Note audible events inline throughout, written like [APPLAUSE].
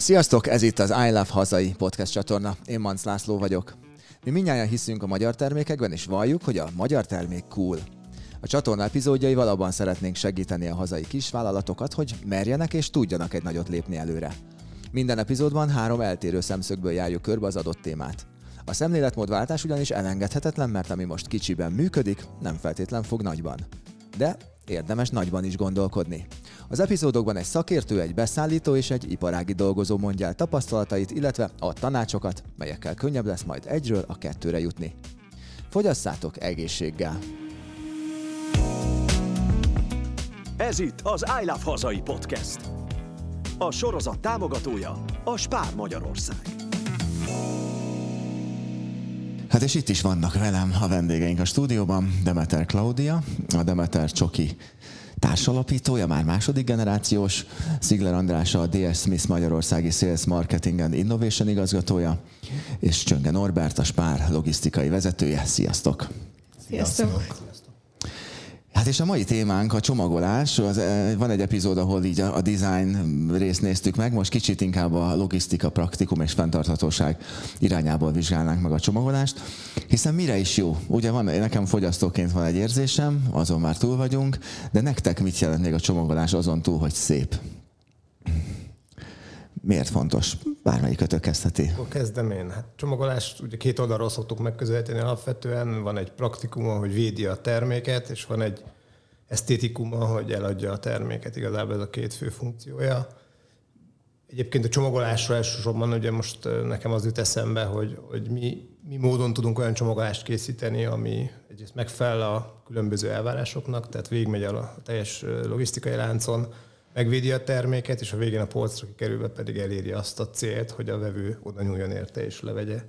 Sziasztok, ez itt az I Love Hazai podcast csatorna. Én Manc László vagyok. Mi mindjárt hiszünk a magyar termékekben, és valljuk, hogy a magyar termék cool. A csatorna epizódjaival abban szeretnénk segíteni a hazai kisvállalatokat, hogy merjenek és tudjanak egy nagyot lépni előre. Minden epizódban három eltérő szemszögből járjuk körbe az adott témát. A szemléletmódváltás ugyanis elengedhetetlen, mert ami most kicsiben működik, nem feltétlen fog nagyban. De érdemes nagyban is gondolkodni. Az epizódokban egy szakértő, egy beszállító és egy iparági dolgozó mondja el tapasztalatait, illetve a tanácsokat, melyekkel könnyebb lesz majd egyről a kettőre jutni. Fogyasszátok egészséggel! Ez itt az I Love Hazai Podcast. A sorozat támogatója a Spár Magyarország. Hát és itt is vannak velem a vendégeink a stúdióban, Demeter Claudia, a Demeter Csoki társalapítója, már második generációs, Szigler András a DS Smith Magyarországi Sales Marketing and Innovation igazgatója, és Csönge Norbert a Spár logisztikai vezetője. Sziasztok! Sziasztok! Sziasztok. Hát és a mai témánk a csomagolás. Az, eh, van egy epizód, ahol így a, a design részt néztük meg, most kicsit inkább a logisztika, praktikum és fenntarthatóság irányából vizsgálnánk meg a csomagolást. Hiszen mire is jó? Ugye van, nekem fogyasztóként van egy érzésem, azon már túl vagyunk, de nektek mit jelent még a csomagolás azon túl, hogy szép? Miért fontos? Bármelyikötök kezdheti. Akkor kezdem én. Hát csomagolást ugye két oldalról szoktuk megközelíteni alapvetően. Van egy praktikuma, hogy védi a terméket, és van egy esztétikuma, hogy eladja a terméket. Igazából ez a két fő funkciója. Egyébként a csomagolásra elsősorban ugye most nekem az jut eszembe, hogy, hogy mi, mi módon tudunk olyan csomagolást készíteni, ami egyrészt megfelel a különböző elvárásoknak, tehát végigmegy a teljes logisztikai láncon, megvédi a terméket, és a végén a polcra kikerülve pedig eléri azt a célt, hogy a vevő oda nyúljon érte és levegye.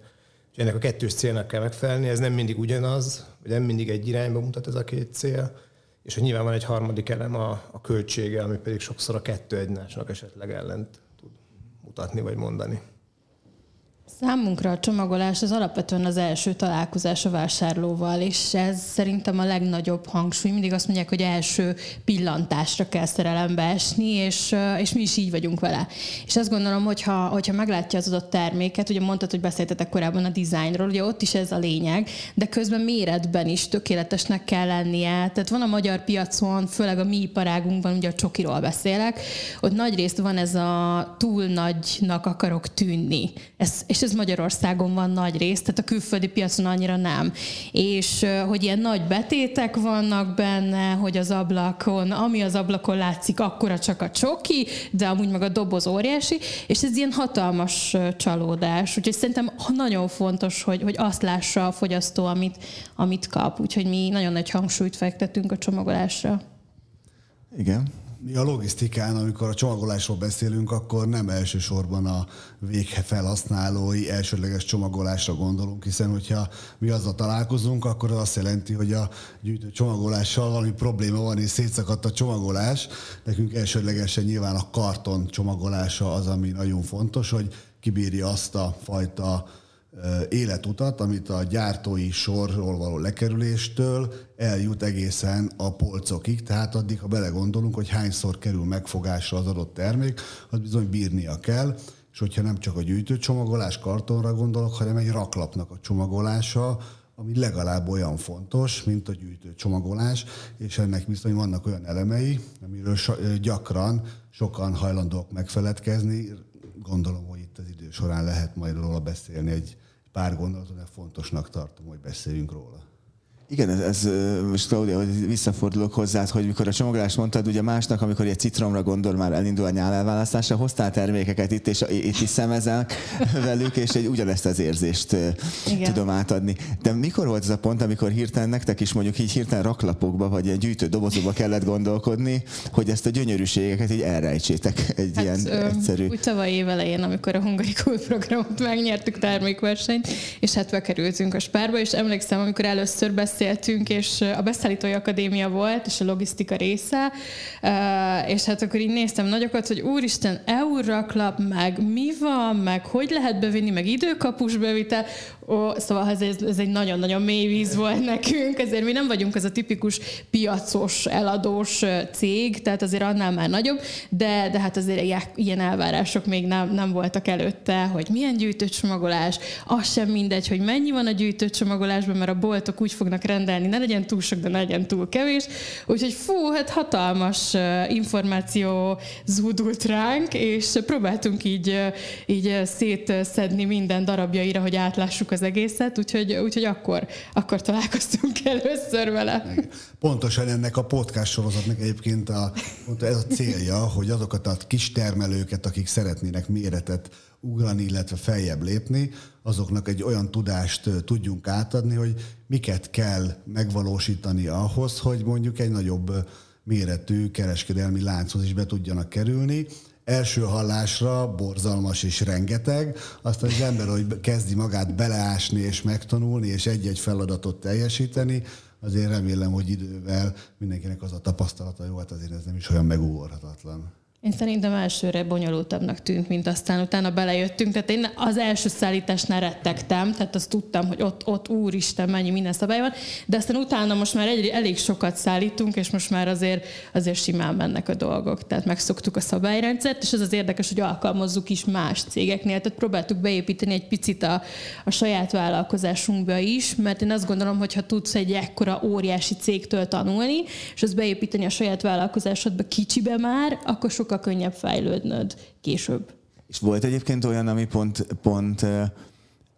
És ennek a kettős célnak kell megfelelni, ez nem mindig ugyanaz, vagy nem mindig egy irányba mutat ez a két cél, és hogy nyilván van egy harmadik elem a, a költsége, ami pedig sokszor a kettő egymásnak esetleg ellent tud mutatni vagy mondani. Számunkra a csomagolás az alapvetően az első találkozás a vásárlóval, és ez szerintem a legnagyobb hangsúly. Mindig azt mondják, hogy első pillantásra kell szerelembe esni, és, és mi is így vagyunk vele. És azt gondolom, hogyha, hogyha meglátja az adott terméket, ugye mondtad, hogy beszéltetek korábban a dizájnról, ugye ott is ez a lényeg, de közben méretben is tökéletesnek kell lennie. Tehát van a magyar piacon, főleg a mi iparágunkban, ugye a csokiról beszélek, ott nagy részt van ez a túl nagynak akarok tűnni. Ez, és ez ez Magyarországon van nagy rész, tehát a külföldi piacon annyira nem. És hogy ilyen nagy betétek vannak benne, hogy az ablakon, ami az ablakon látszik, akkora csak a csoki, de amúgy meg a doboz óriási, és ez ilyen hatalmas csalódás. Úgyhogy szerintem nagyon fontos, hogy, hogy azt lássa a fogyasztó, amit, amit kap. Úgyhogy mi nagyon nagy hangsúlyt fektetünk a csomagolásra. Igen mi a logisztikán, amikor a csomagolásról beszélünk, akkor nem elsősorban a végfelhasználói elsődleges csomagolásra gondolunk, hiszen hogyha mi azzal találkozunk, akkor az azt jelenti, hogy a gyűjtő csomagolással valami probléma van, és szétszakadt a csomagolás. Nekünk elsődlegesen nyilván a karton csomagolása az, ami nagyon fontos, hogy kibírja azt a fajta életutat, amit a gyártói sorról való lekerüléstől eljut egészen a polcokig, tehát addig, ha belegondolunk, hogy hányszor kerül megfogásra az adott termék, az bizony bírnia kell, és hogyha nem csak a gyűjtőcsomagolás kartonra gondolok, hanem egy raklapnak a csomagolása, ami legalább olyan fontos, mint a gyűjtőcsomagolás, és ennek bizony vannak olyan elemei, amiről gyakran sokan hajlandók megfeledkezni. Gondolom, hogy itt az idő során lehet majd róla beszélni egy pár gondolatot, de fontosnak tartom, hogy beszéljünk róla. Igen, ez, ez most Claudia, hogy visszafordulok hozzá, hogy mikor a csomagolást mondtad, ugye másnak, amikor egy citromra gondol, már elindul a nyál elválasztása, hoztál termékeket itt, és itt is szemezel velük, és egy ugyanezt az érzést Igen. tudom átadni. De mikor volt ez a pont, amikor hirtelen nektek is mondjuk így hirtelen raklapokba, vagy egy gyűjtő dobozokba kellett gondolkodni, hogy ezt a gyönyörűségeket így elrejtsétek egy hát, ilyen ö, egyszerű... Úgy tavaly év elején, amikor a Hungary Cool programot megnyertük termékversenyt, és hát bekerültünk a spárba, és emlékszem, amikor először beszéltünk, beszéltünk, és a Beszállítói Akadémia volt, és a logisztika része, és hát akkor így néztem nagyokat, hogy úristen, EU euraklap, meg mi van, meg hogy lehet bevinni, meg időkapus bevitel. Ó, szóval ez, ez egy nagyon-nagyon mély víz volt nekünk, ezért mi nem vagyunk az a tipikus piacos, eladós cég, tehát azért annál már nagyobb, de, de hát azért ilyen elvárások még nem, nem voltak előtte, hogy milyen gyűjtőcsomagolás, az sem mindegy, hogy mennyi van a gyűjtőcsomagolásban, mert a boltok úgy fognak rendelni, ne legyen túl sok, de ne legyen túl kevés. Úgyhogy fú, hát hatalmas információ zúdult ránk, és próbáltunk így, így szétszedni minden darabjaira, hogy átlássuk az egészet, úgyhogy, úgyhogy akkor, akkor találkoztunk [LAUGHS] először vele. Pontosan ennek a podcast sorozatnak egyébként a, ez a célja, hogy azokat a kis termelőket, akik szeretnének méretet ugrani, illetve feljebb lépni, azoknak egy olyan tudást tudjunk átadni, hogy miket kell megvalósítani ahhoz, hogy mondjuk egy nagyobb méretű kereskedelmi lánchoz is be tudjanak kerülni. Első hallásra borzalmas és rengeteg, aztán az ember, hogy kezdi magát beleásni és megtanulni, és egy-egy feladatot teljesíteni, azért remélem, hogy idővel mindenkinek az a tapasztalata, jó, hát azért ez nem is olyan megugorhatatlan. Én szerintem elsőre bonyolultabbnak tűnt, mint aztán utána belejöttünk. Tehát én az első szállításnál rettegtem, tehát azt tudtam, hogy ott, ott úristen, mennyi minden szabály van, de aztán utána most már egy, elég sokat szállítunk, és most már azért, azért simán mennek a dolgok. Tehát megszoktuk a szabályrendszert, és ez az érdekes, hogy alkalmazzuk is más cégeknél. Tehát próbáltuk beépíteni egy picit a, a saját vállalkozásunkba is, mert én azt gondolom, hogy ha tudsz egy ekkora óriási cégtől tanulni, és azt beépíteni a saját vállalkozásodba kicsibe már, akkor sok sokkal könnyebb fejlődnöd később. És volt egyébként olyan, ami pont, pont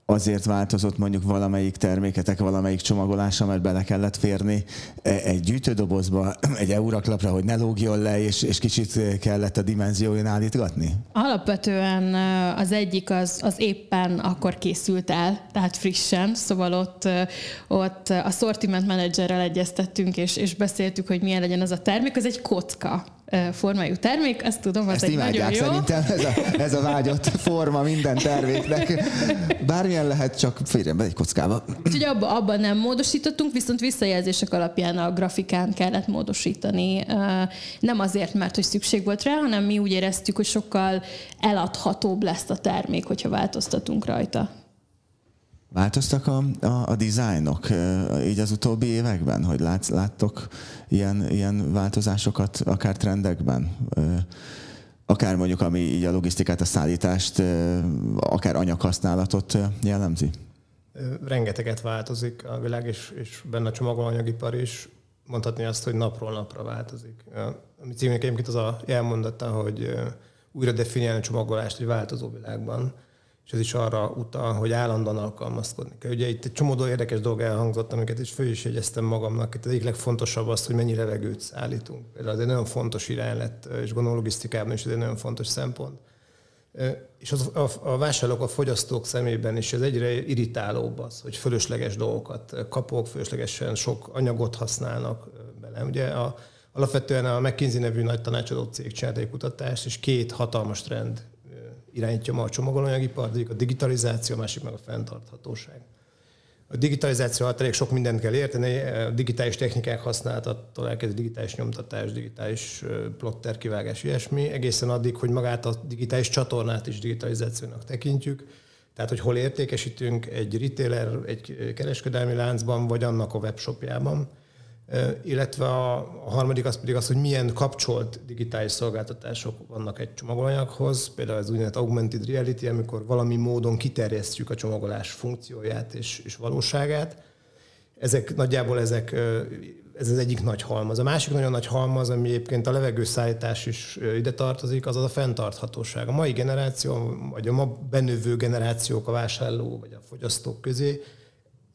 azért változott mondjuk valamelyik terméketek, valamelyik csomagolása, mert bele kellett férni egy gyűjtődobozba, [CLEARS THROAT] egy euraklapra, hogy ne lógjon le, és, és kicsit kellett a dimenzióin állítgatni? Alapvetően az egyik az, az éppen akkor készült el, tehát frissen, szóval ott, ott a sortiment menedzserrel egyeztettünk, és, és beszéltük, hogy milyen legyen az a termék. Ez egy kocka formájú termék, azt tudom, az Ezt egy nagyon jó. szerintem, ez a, ez a vágyott forma minden terméknek. Bármilyen lehet, csak férjen be egy kockába. Úgyhogy abban abba nem módosítottunk, viszont visszajelzések alapján a grafikán kellett módosítani. Nem azért, mert hogy szükség volt rá, hanem mi úgy éreztük, hogy sokkal eladhatóbb lesz a termék, hogyha változtatunk rajta. Változtak a, a, a dizájnok így az utóbbi években, hogy lát, láttok ilyen, ilyen változásokat akár trendekben? Akár mondjuk, ami így a logisztikát, a szállítást, akár anyaghasználatot jellemzi? Rengeteget változik a világ, és, és benne a csomagolanyagipar is. Mondhatni azt, hogy napról napra változik. A mi cégnek egyébként az a jelmondata, hogy újra definiálni a csomagolást egy változó világban és ez is arra utal, hogy állandóan alkalmazkodni kell. Ugye itt egy csomó érdekes dolog elhangzott, amiket is föl is jegyeztem magamnak. Itt az egyik legfontosabb az, hogy mennyi levegőt szállítunk. Ez egy nagyon fontos irány lett, és gondolom logisztikában is ez egy nagyon fontos szempont. És az, a, a vásárlók, a fogyasztók szemében is ez egyre irritálóbb az, hogy fölösleges dolgokat kapok, fölöslegesen sok anyagot használnak bele. Ugye a, alapvetően a McKinsey nevű nagy tanácsadó cég csinált egy kutatást, és két hatalmas trend irányítja ma a csomagolóanyagipar, egyik a digitalizáció, a másik meg a fenntarthatóság. A digitalizáció alatt elég sok mindent kell érteni, a digitális technikák használatától elkezd digitális nyomtatás, digitális plotter kivágás, ilyesmi, egészen addig, hogy magát a digitális csatornát is digitalizációnak tekintjük. Tehát, hogy hol értékesítünk egy retailer, egy kereskedelmi láncban, vagy annak a webshopjában illetve a, harmadik az pedig az, hogy milyen kapcsolt digitális szolgáltatások vannak egy csomagolanyaghoz, például az úgynevezett augmented reality, amikor valami módon kiterjesztjük a csomagolás funkcióját és, és valóságát. Ezek nagyjából ezek, ez az egyik nagy halmaz. A másik nagyon nagy halmaz, ami egyébként a levegőszállítás is ide tartozik, az az a fenntarthatóság. A mai generáció, vagy a ma benövő generációk a vásárló vagy a fogyasztók közé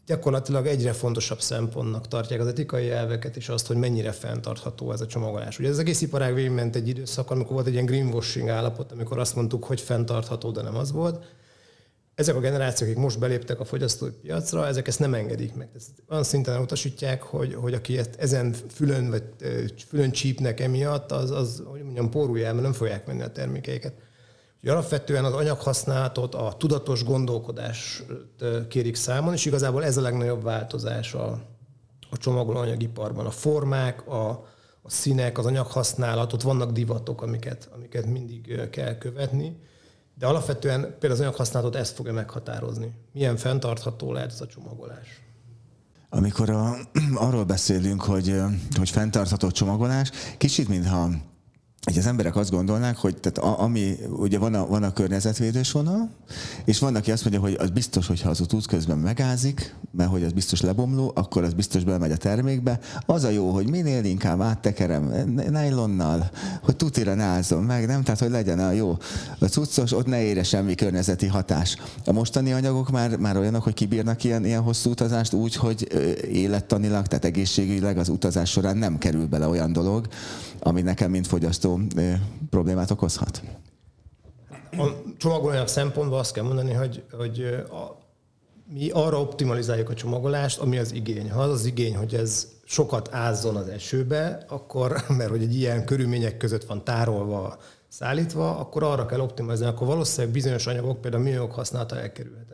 gyakorlatilag egyre fontosabb szempontnak tartják az etikai elveket, és azt, hogy mennyire fenntartható ez a csomagolás. Ugye az egész iparág végigment egy időszak, amikor volt egy ilyen greenwashing állapot, amikor azt mondtuk, hogy fenntartható, de nem az volt. Ezek a generációk, akik most beléptek a fogyasztói piacra, ezek ezt nem engedik meg. Ezt olyan szinten utasítják, hogy, hogy aki ezen fülön, vagy fülön csípnek emiatt, az, az hogy mondjam, pórulja mert nem fogják menni a termékeiket. Ugye alapvetően az anyaghasználatot, a tudatos gondolkodást kérik számon, és igazából ez a legnagyobb változás a, a csomagolóanyagiparban. A formák, a a színek, az anyaghasználat, ott vannak divatok, amiket, amiket mindig kell követni, de alapvetően például az anyaghasználatot ezt fogja meghatározni. Milyen fenntartható lehet ez a csomagolás? Amikor a, [CLEARS THROAT] arról beszélünk, hogy, hogy fenntartható csomagolás, kicsit mintha hogy az emberek azt gondolnák, hogy tehát a, ami, ugye van a, van a környezetvédős vonal, és van, aki azt mondja, hogy az biztos, hogyha az út közben megázik, mert hogy az biztos lebomló, akkor az biztos belemegy a termékbe. Az a jó, hogy minél inkább áttekerem nylonnal, hogy tutira ne ázzon meg, nem? Tehát, hogy legyen a jó a cuccos, ott ne ére semmi környezeti hatás. A mostani anyagok már, már olyanok, hogy kibírnak ilyen, ilyen hosszú utazást úgy, hogy élettanilag, tehát egészségügyileg az utazás során nem kerül bele olyan dolog, ami nekem, mint fogyasztó problémát okozhat? A csomagolóanyag szempontból azt kell mondani, hogy, hogy a, mi arra optimalizáljuk a csomagolást, ami az igény. Ha az az igény, hogy ez sokat ázzon az esőbe, akkor, [LAUGHS] mert hogy egy ilyen körülmények között van tárolva, szállítva, akkor arra kell optimalizálni, akkor valószínűleg bizonyos anyagok, például a műanyag használata elkerülhetetlen.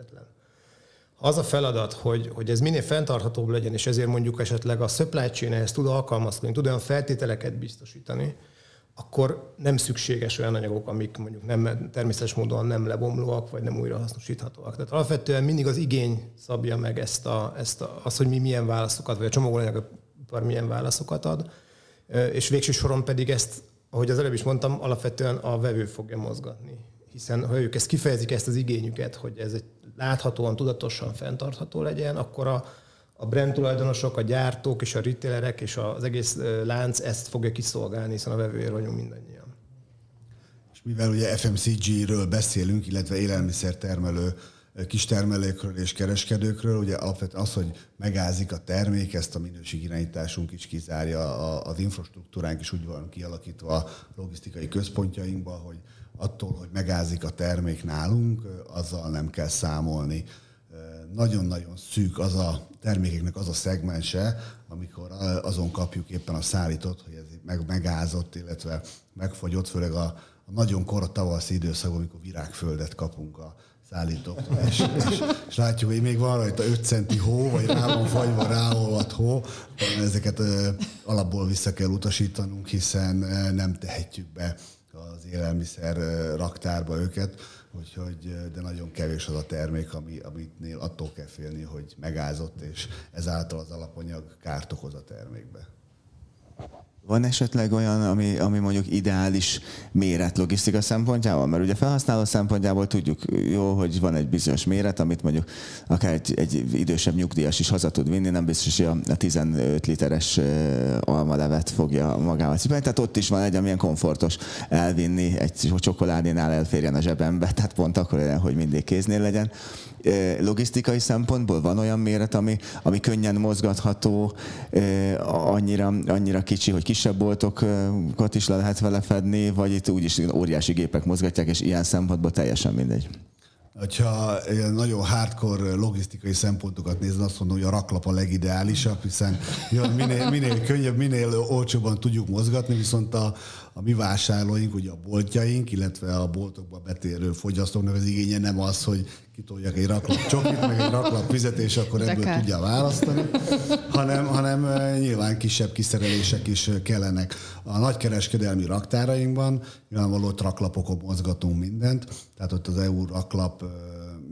Az a feladat, hogy, hogy ez minél fenntarthatóbb legyen, és ezért mondjuk esetleg a supply chain tud alkalmazkodni, tud olyan feltételeket biztosítani, akkor nem szükséges olyan anyagok, amik mondjuk nem, természetes módon nem lebomlóak, vagy nem újrahasznosíthatóak. Tehát alapvetően mindig az igény szabja meg ezt, a, ezt a, az, hogy mi milyen válaszokat, vagy a csomagolóanyagipar milyen válaszokat ad, és végső soron pedig ezt, ahogy az előbb is mondtam, alapvetően a vevő fogja mozgatni. Hiszen ha ők ezt kifejezik, ezt az igényüket, hogy ez egy láthatóan, tudatosan fenntartható legyen, akkor a, a brand tulajdonosok, a gyártók és a retailerek és az egész lánc ezt fogja kiszolgálni, hiszen a vevőért vagyunk mindannyian. És mivel ugye FMCG-ről beszélünk, illetve élelmiszertermelő kistermelőkről és kereskedőkről, ugye alapvetően az, hogy megázik a termék, ezt a minőségirányításunk is kizárja, az infrastruktúránk is úgy van kialakítva a logisztikai központjainkba, hogy attól, hogy megázik a termék nálunk, azzal nem kell számolni. Nagyon-nagyon szűk az a termékeknek az a szegmense, amikor azon kapjuk éppen a szállított, hogy ez meg, megázott, illetve megfagyott, főleg a, a nagyon kora tavaszi időszakban, amikor virágföldet kapunk a szállítóktól, és, és, és látjuk, hogy még van rajta 5 centi hó, vagy rá van fagyva ráolvat hó, ezeket alapból vissza kell utasítanunk, hiszen nem tehetjük be az élelmiszer raktárba őket, úgyhogy, de nagyon kevés az a termék, ami, amitnél attól kell félni, hogy megázott, és ezáltal az alapanyag kárt okoz a termékbe. Van esetleg olyan, ami, ami mondjuk ideális méret logisztika szempontjából? Mert ugye felhasználó szempontjából tudjuk jó, hogy van egy bizonyos méret, amit mondjuk akár egy, egy idősebb nyugdíjas is haza tud vinni, nem biztos, hogy a 15 literes almalevet fogja magával cipelni. Tehát ott is van egy, amilyen komfortos elvinni, egy csokoládénál elférjen a zsebembe, tehát pont akkor hogy mindig kéznél legyen logisztikai szempontból van olyan méret, ami, ami könnyen mozgatható, annyira, annyira kicsi, hogy kisebb boltokat is le lehet vele fedni, vagy itt úgyis óriási gépek mozgatják, és ilyen szempontból teljesen mindegy. Ha nagyon hardcore logisztikai szempontokat nézed, azt mondom, hogy a raklap a legideálisabb, hiszen minél, minél könnyebb, minél olcsóbban tudjuk mozgatni, viszont a, a mi vásárlóink, ugye a boltjaink, illetve a boltokba betérő fogyasztóknak az igénye nem az, hogy kitoljak egy raklap csokit, meg egy raklap vizet, és akkor De ebből kell. tudja választani, hanem, hanem nyilván kisebb kiszerelések is kellenek. A nagykereskedelmi raktárainkban nyilvánvaló raklapokon mozgatunk mindent, tehát ott az EU raklap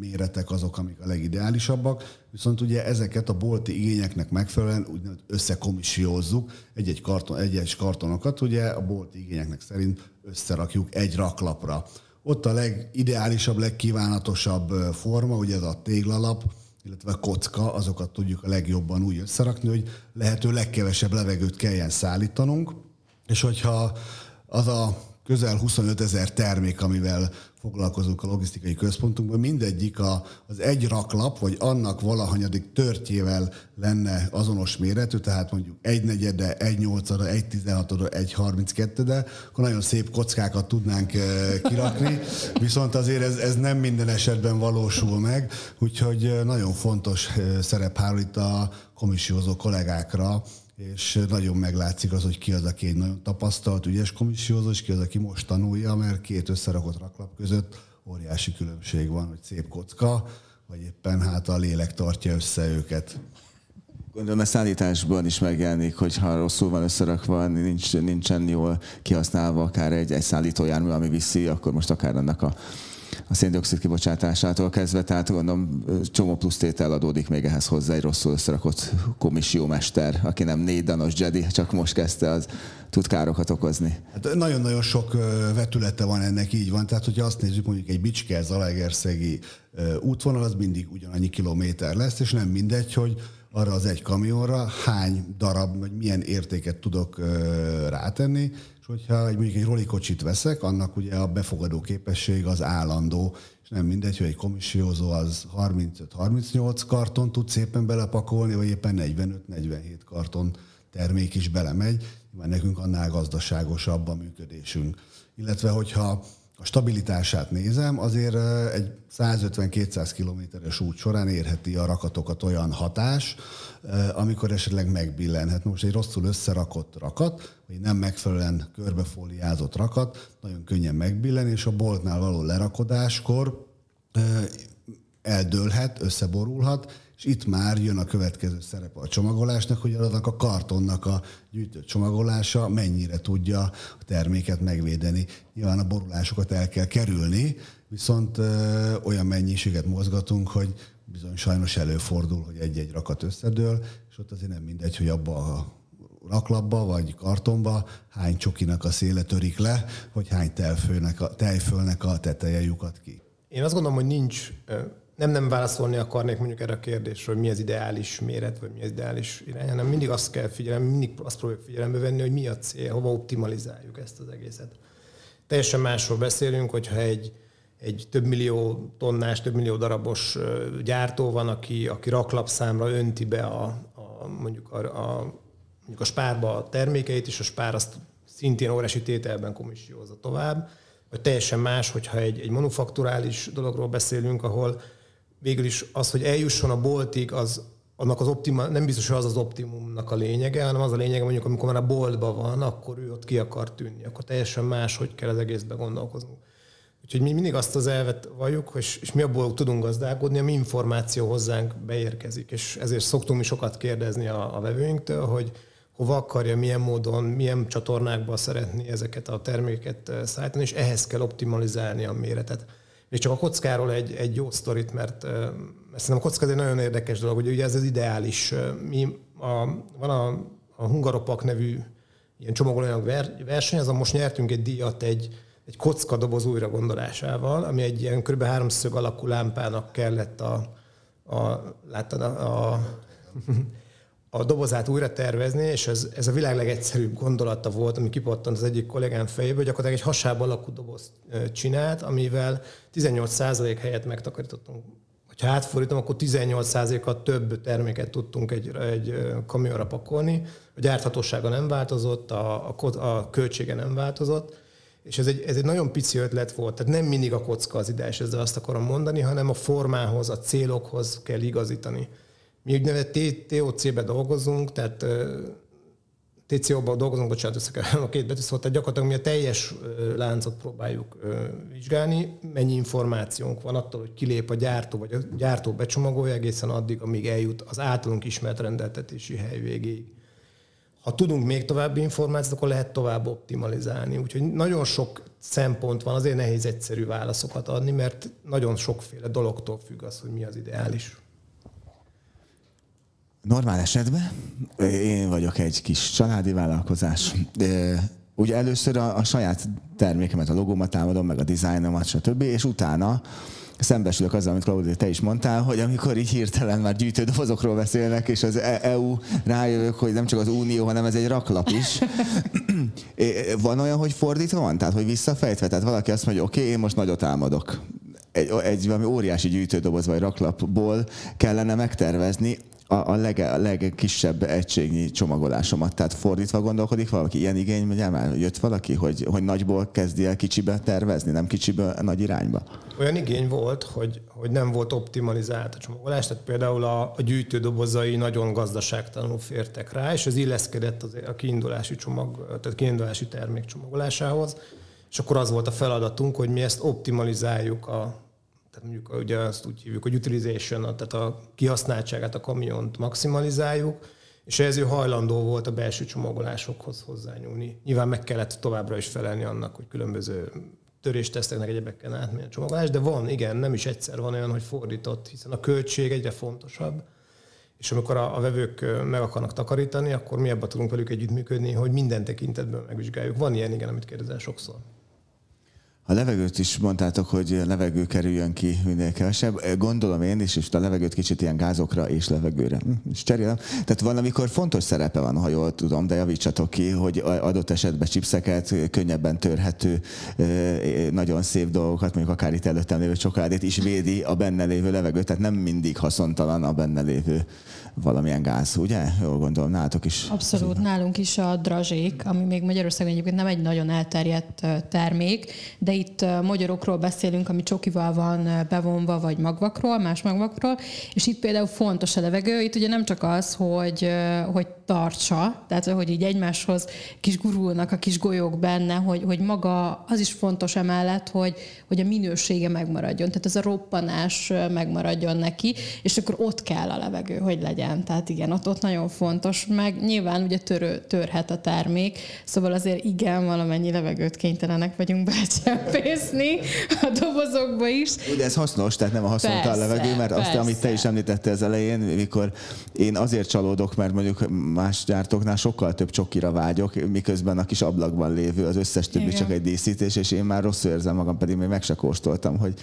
méretek azok, amik a legideálisabbak, viszont ugye ezeket a bolti igényeknek megfelelően úgy összekomissiózzuk egy-egy, karton, egy-egy kartonokat, ugye a bolti igényeknek szerint összerakjuk egy raklapra. Ott a legideálisabb, legkívánatosabb forma, ugye ez a téglalap, illetve a kocka, azokat tudjuk a legjobban úgy összerakni, hogy lehető legkevesebb levegőt kelljen szállítanunk, és hogyha az a közel 25 ezer termék, amivel foglalkozunk a logisztikai központunkban, mindegyik a, az egy raklap, vagy annak valahanyadik törtjével lenne azonos méretű, tehát mondjuk egy negyede, egy nyolcada, egy tizenhatodra, egy harminckettede, akkor nagyon szép kockákat tudnánk eh, kirakni, viszont azért ez, ez nem minden esetben valósul meg, úgyhogy eh, nagyon fontos eh, szerep hárul itt a komissiózó kollégákra, és nagyon meglátszik az, hogy ki az, aki egy nagyon tapasztalt, ügyes komissiózó, és ki az, aki most tanulja, mert két összerakott raklap között óriási különbség van, hogy szép kocka, vagy éppen hát a lélek tartja össze őket. Gondolom a szállításban is megjelenik, hogy ha rosszul van összerakva, nincs, nincsen jól kihasználva akár egy, egy szállítójármű, ami viszi, akkor most akár annak a a széndiokszid kibocsátásától kezdve, tehát gondolom csomó plusz tétel adódik még ehhez hozzá, egy rosszul összerakott mester, aki nem négy danos Jedi, csak most kezdte, az tud károkat okozni. Hát nagyon-nagyon sok vetülete van ennek, így van. Tehát, hogyha azt nézzük, mondjuk egy Bicske, Zalaegerszegi útvonal, az mindig ugyanannyi kilométer lesz, és nem mindegy, hogy arra az egy kamionra hány darab, vagy milyen értéket tudok rátenni, és hogyha egy, mondjuk egy rolikocsit veszek, annak ugye a befogadó képesség az állandó, és nem mindegy, hogy egy komissiózó az 35-38 karton tud szépen belepakolni, vagy éppen 45-47 karton termék is belemegy, mert nekünk annál gazdaságosabb a működésünk. Illetve, hogyha a stabilitását nézem, azért egy 150-200 kilométeres út során érheti a rakatokat olyan hatás, amikor esetleg megbillenhet. Most egy rosszul összerakott rakat, vagy nem megfelelően körbefóliázott rakat, nagyon könnyen megbillen, és a boltnál való lerakodáskor eldőlhet, összeborulhat, és itt már jön a következő szerepe a csomagolásnak, hogy annak a kartonnak a gyűjtött csomagolása mennyire tudja a terméket megvédeni. Nyilván a borulásokat el kell kerülni, viszont ö, olyan mennyiséget mozgatunk, hogy bizony sajnos előfordul, hogy egy-egy rakat összedől, és ott azért nem mindegy, hogy abba a raklapba vagy kartonba hány csokinak a széle törik le, hogy hány tejfölnek a, tejfölnek a teteje lyukat ki. Én azt gondolom, hogy nincs nem nem válaszolni akarnék mondjuk erre a kérdésre, hogy mi az ideális méret, vagy mi az ideális irány, hanem mindig azt kell figyelem, mindig azt próbáljuk figyelembe venni, hogy mi a cél, hova optimalizáljuk ezt az egészet. Teljesen másról beszélünk, hogyha egy, egy több millió tonnás, több millió darabos gyártó van, aki, aki raklapszámra önti be a, a mondjuk, a, a, mondjuk a spárba a termékeit, és a spár azt szintén óriási tételben komissiózza tovább, vagy teljesen más, hogyha egy, egy manufakturális dologról beszélünk, ahol végül is az, hogy eljusson a boltig, az annak az optima, nem biztos, hogy az az optimumnak a lényege, hanem az a lényege, mondjuk amikor már a boltban van, akkor ő ott ki akar tűnni, akkor teljesen más, hogy kell az egészbe gondolkoznunk. Úgyhogy mi mindig azt az elvet valljuk, és, és mi abból tudunk gazdálkodni, ami információ hozzánk beérkezik, és ezért szoktunk mi sokat kérdezni a, a vevőinktől, hogy hova akarja, milyen módon, milyen csatornákba szeretni ezeket a termékeket eh, szállítani, és ehhez kell optimalizálni a méretet. Még csak a kockáról egy, egy jó sztorit, mert szerintem a kocka egy nagyon érdekes dolog, hogy ugye ez az ideális. Mi a, van a, a Hungaropak nevű ilyen csomagolóanyag verseny, azon most nyertünk egy díjat egy, egy kocka doboz újra gondolásával, ami egy ilyen kb. háromszög alakú lámpának kellett a, a, láttad, a, a a dobozát újra tervezni, és ez, ez a világ legegyszerűbb gondolata volt, ami kipattant az egyik kollégám fejéből, gyakorlatilag egy hasább alakú dobozt csinált, amivel 18% helyet megtakarítottunk. Ha átfordítom, akkor 18%-kal több terméket tudtunk egy, egy kamionra pakolni. A gyárthatósága nem változott, a, a, a költsége nem változott, és ez egy, ez egy nagyon pici ötlet volt. Tehát nem mindig a kocka az ideális, ezzel azt akarom mondani, hanem a formához, a célokhoz kell igazítani. Mi úgynevezett TOC-be dolgozunk, tehát TCO-ban dolgozunk, bocsánat, össze a két betű szóval, tehát gyakorlatilag mi a teljes láncot próbáljuk vizsgálni, mennyi információnk van attól, hogy kilép a gyártó, vagy a gyártó becsomagolja egészen addig, amíg eljut az általunk ismert rendeltetési hely végéig. Ha tudunk még további információt, akkor lehet tovább optimalizálni. Úgyhogy nagyon sok szempont van, azért nehéz egyszerű válaszokat adni, mert nagyon sokféle dologtól függ az, hogy mi az ideális. Normál esetben én vagyok egy kis családi vállalkozás. Ugye először a, a saját termékemet, a logómat támadom, meg a dizájnomat, stb. És utána szembesülök azzal, amit Claudia, te is mondtál, hogy amikor így hirtelen már gyűjtődobozokról beszélnek, és az EU rájövök, hogy nem csak az Unió, hanem ez egy raklap is. [LAUGHS] van olyan, hogy fordítva van? Tehát, hogy visszafejtve? Tehát valaki azt mondja, oké, okay, én most nagyot álmodok. Egy, egy valami óriási gyűjtődoboz vagy raklapból kellene megtervezni, a, a, leg, a legkisebb egységnyi csomagolásomat. Tehát fordítva gondolkodik valaki, ilyen igény, ugye már jött valaki, hogy, hogy nagyból kezdi el kicsibe tervezni, nem kicsiből nagy irányba? Olyan igény volt, hogy, hogy nem volt optimalizált a csomagolás, tehát például a, a gyűjtődobozai nagyon gazdaságtalanul fértek rá, és ez illeszkedett az, a kiindulási csomag, tehát kiindulási termék csomagolásához, és akkor az volt a feladatunk, hogy mi ezt optimalizáljuk a tehát mondjuk ugye azt úgy hívjuk, hogy utilization, tehát a kihasználtságát a kamiont maximalizáljuk, és ez ő hajlandó volt a belső csomagolásokhoz hozzányúlni. Nyilván meg kellett továbbra is felelni annak, hogy különböző törésteszteknek egyebekkel átmenni a csomagolás, de van, igen, nem is egyszer van olyan, hogy fordított, hiszen a költség egyre fontosabb, és amikor a, a vevők meg akarnak takarítani, akkor mi ebben tudunk velük együttműködni, hogy minden tekintetben megvizsgáljuk. Van ilyen, igen, amit kérdezel sokszor. A levegőt is mondtátok, hogy levegő kerüljön ki minél kevesebb. Gondolom én is, és a levegőt kicsit ilyen gázokra és levegőre. Hm, és cserélem. Tehát valamikor fontos szerepe van, ha jól tudom, de javítsatok ki, hogy adott esetben chipseket, könnyebben törhető, nagyon szép dolgokat, mondjuk akár itt előttem lévő csokoládét is védi a benne lévő levegőt, tehát nem mindig haszontalan a benne lévő valamilyen gáz, ugye? Jól gondolom, nálatok is. Abszolút, nálunk is a drazsék, ami még Magyarországon egyébként nem egy nagyon elterjedt termék, de itt magyarokról beszélünk, ami csokival van bevonva, vagy magvakról, más magvakról, és itt például fontos a levegő, itt ugye nem csak az, hogy, hogy tartsa, tehát hogy így egymáshoz kis gurulnak a kis golyók benne, hogy, hogy maga az is fontos emellett, hogy, hogy a minősége megmaradjon, tehát ez a roppanás megmaradjon neki, és akkor ott kell a levegő, hogy legyen. Tehát igen, ott, ott nagyon fontos, meg nyilván ugye törő, törhet a termék, szóval azért igen, valamennyi levegőt kénytelenek vagyunk becsempészni a dobozokba is. Ugye ez hasznos, tehát nem a haszontalan levegő, mert persze. azt, amit te is említettél az elején, mikor én azért csalódok, mert mondjuk más gyártóknál sokkal több csokira vágyok, miközben a kis ablakban lévő az összes többi Igen. csak egy díszítés, és én már rosszul érzem magam, pedig még meg se kóstoltam, hogy,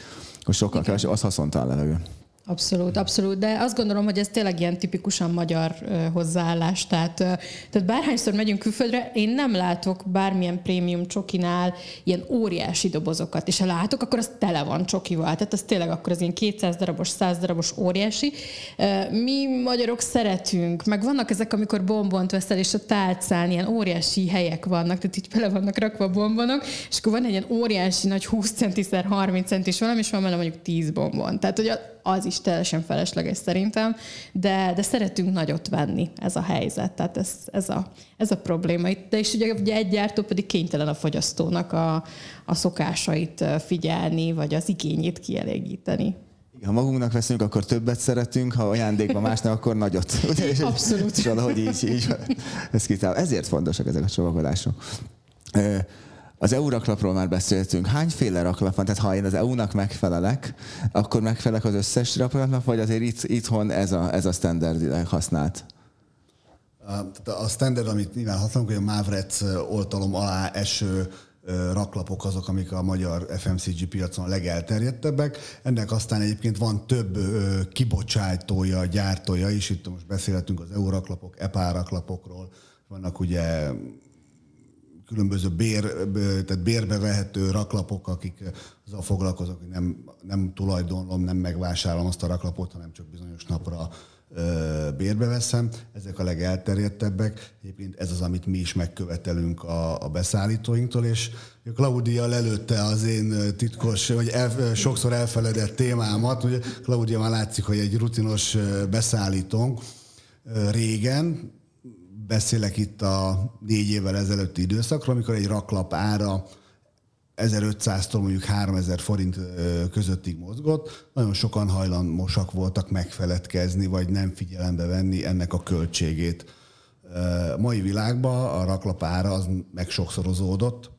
hogy sokkal kevesebb, az haszontalan levegő. Abszolút, abszolút, de azt gondolom, hogy ez tényleg ilyen tipikusan magyar hozzáállás. Tehát, tehát bárhányszor megyünk külföldre, én nem látok bármilyen prémium csokinál ilyen óriási dobozokat, és ha látok, akkor az tele van csokival. Tehát az tényleg akkor az ilyen 200 darabos, 100 darabos óriási. Mi magyarok szeretünk, meg vannak ezek, amikor bombont veszel, és a tálcán ilyen óriási helyek vannak, tehát így bele vannak rakva a bombonok, és akkor van egy ilyen óriási nagy 20 centiszer 30 centis valami, és van benne mondjuk 10 bombon. Tehát, hogy az is teljesen felesleges szerintem, de, de szeretünk nagyot venni ez a helyzet, tehát ez, ez, a, ez a probléma. De és ugye, ugye egy gyártó pedig kénytelen a fogyasztónak a, a szokásait figyelni, vagy az igényét kielégíteni. Ha magunknak veszünk, akkor többet szeretünk, ha ajándékban másnak, akkor nagyot. [LAUGHS] Ugye? Abszolút. És valahogy így, így ez kitál. Ezért fontosak ezek a csomagolások. Az EU raklapról már beszéltünk. Hányféle raklap van? Tehát ha én az EU-nak megfelelek, akkor megfelelek az összes raklapnak, vagy azért itt, itthon ez a, ez a standard használt? A standard, amit nyilván használunk, hogy a Mavrec oltalom alá eső raklapok azok, amik a magyar FMCG piacon a legelterjedtebbek. Ennek aztán egyébként van több kibocsátója, gyártója is. Itt most beszélhetünk az EU raklapok, EPA raklapokról, vannak ugye különböző bér, tehát bérbe vehető raklapok, akik azzal foglalkoznak, hogy nem, nem tulajdonlom, nem megvásárolom azt a raklapot, hanem csak bizonyos napra bérbe veszem. Ezek a legelterjedtebbek. Egyébként ez az, amit mi is megkövetelünk a, a beszállítóinktól, és Claudia lelőtte az én titkos, vagy el, sokszor elfeledett témámat. Ugye Claudia már látszik, hogy egy rutinos beszállítónk. Régen, beszélek itt a négy évvel ezelőtti időszakról, amikor egy raklap ára 1500-tól mondjuk 3000 forint közöttig mozgott, nagyon sokan hajlamosak voltak megfeledkezni, vagy nem figyelembe venni ennek a költségét. Mai világban a raklap ára az meg sokszorozódott,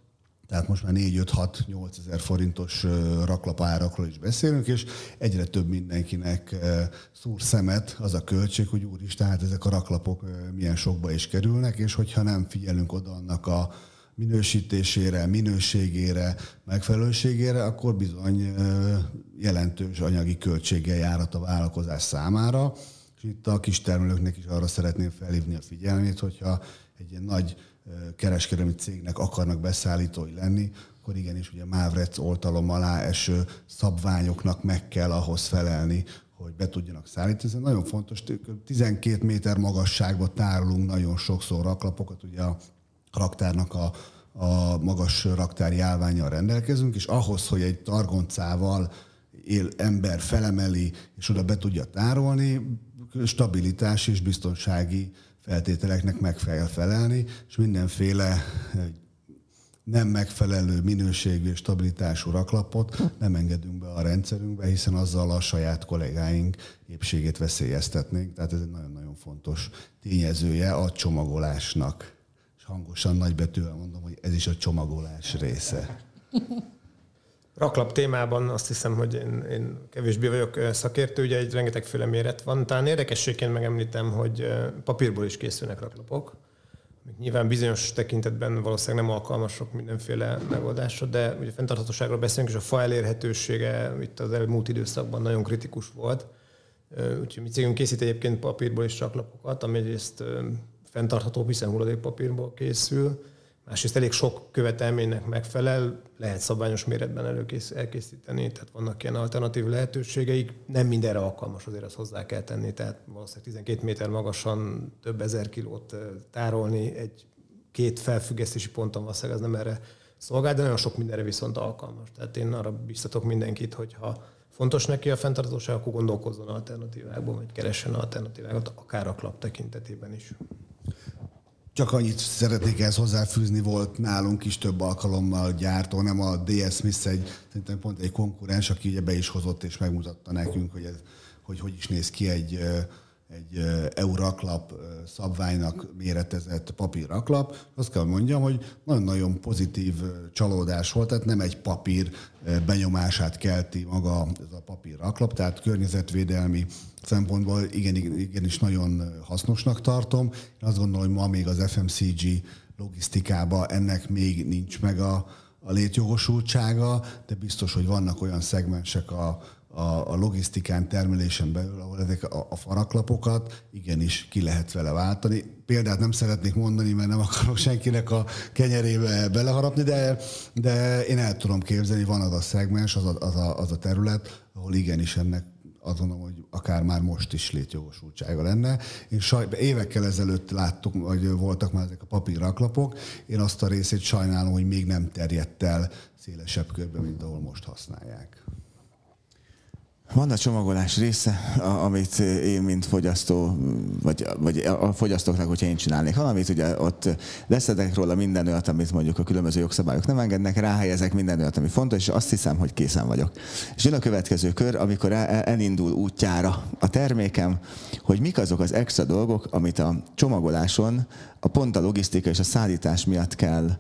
tehát most már 4-5-6-8 ezer forintos raklapárakról is beszélünk, és egyre több mindenkinek szúr szemet az a költség, hogy úr is, tehát ezek a raklapok milyen sokba is kerülnek, és hogyha nem figyelünk oda annak a minősítésére, minőségére, megfelelőségére, akkor bizony jelentős anyagi költséggel járat a vállalkozás számára. És itt a kistermelőknek is arra szeretném felhívni a figyelmét, hogyha egy ilyen nagy kereskedelmi cégnek akarnak beszállítói lenni, akkor igenis ugye Mávrec oltalom alá eső szabványoknak meg kell ahhoz felelni, hogy be tudjanak szállítani. Ez nagyon fontos, 12 méter magasságba tárolunk nagyon sokszor raklapokat, ugye a raktárnak a, a magas raktári állványjal rendelkezünk, és ahhoz, hogy egy targoncával él ember felemeli, és oda be tudja tárolni, stabilitás és biztonsági feltételeknek meg kell felelni, és mindenféle nem megfelelő minőségű és stabilitású raklapot nem engedünk be a rendszerünkbe, hiszen azzal a saját kollégáink épségét veszélyeztetnénk. Tehát ez egy nagyon-nagyon fontos tényezője a csomagolásnak. És hangosan nagybetűvel mondom, hogy ez is a csomagolás része. Raklap témában azt hiszem, hogy én, én kevésbé vagyok szakértő, ugye egy rengetegféle méret van. Talán érdekességként megemlítem, hogy papírból is készülnek raklapok. Nyilván bizonyos tekintetben valószínűleg nem alkalmasok mindenféle megoldásra, de ugye fenntarthatóságról beszélünk, és a fa elérhetősége itt az elmúlt időszakban nagyon kritikus volt. Úgyhogy mi cégünk készít egyébként papírból is raklapokat, ami egyrészt fenntartható, hiszen hulladékpapírból készül, másrészt elég sok követelménynek megfelel, lehet szabványos méretben előkész, elkészíteni, tehát vannak ilyen alternatív lehetőségeik. Nem mindenre alkalmas, azért azt hozzá kell tenni, tehát valószínűleg 12 méter magasan több ezer kilót tárolni egy két felfüggesztési ponton valószínűleg ez nem erre szolgál, de nagyon sok mindenre viszont alkalmas. Tehát én arra biztatok mindenkit, hogy ha fontos neki a fenntartóság, akkor gondolkozzon alternatívákból, vagy keressen alternatívákat, akár a klap tekintetében is. Csak annyit szeretnék ezt hozzáfűzni, volt nálunk is több alkalommal gyártó, nem a DS Smith egy, szerintem pont egy konkurens, aki ugye be is hozott és megmutatta nekünk, hogy ez, hogy, hogy is néz ki egy egy euraklap szabványnak méretezett papírraklap. Azt kell mondjam, hogy nagyon-nagyon pozitív csalódás volt, tehát nem egy papír benyomását kelti maga ez a papírraklap, tehát környezetvédelmi szempontból igen, igenis nagyon hasznosnak tartom. Én azt gondolom, hogy ma még az FMCG logisztikába ennek még nincs meg a, a létjogosultsága, de biztos, hogy vannak olyan szegmensek a, a, a logisztikán, termelésen belül, ahol ezek a, a faraklapokat igenis ki lehet vele váltani. Példát nem szeretnék mondani, mert nem akarok senkinek a kenyerébe beleharapni, de, de én el tudom képzelni, van az a szegmens, az a, az a, az a terület, ahol igenis ennek gondolom, hogy akár már most is létjogosultsága lenne. Én saj, évekkel ezelőtt láttuk, vagy voltak már ezek a papírraklapok, én azt a részét sajnálom, hogy még nem terjedt el szélesebb körben, mint ahol most használják. Van a csomagolás része, amit én, mint fogyasztó, vagy, vagy a fogyasztóknak, hogyha én csinálnék valamit, ugye ott leszedek róla minden olyat, amit mondjuk a különböző jogszabályok nem engednek, ráhelyezek minden olyat, ami fontos, és azt hiszem, hogy készen vagyok. És jön a következő kör, amikor elindul útjára a termékem, hogy mik azok az extra dolgok, amit a csomagoláson a pont a logisztika és a szállítás miatt kell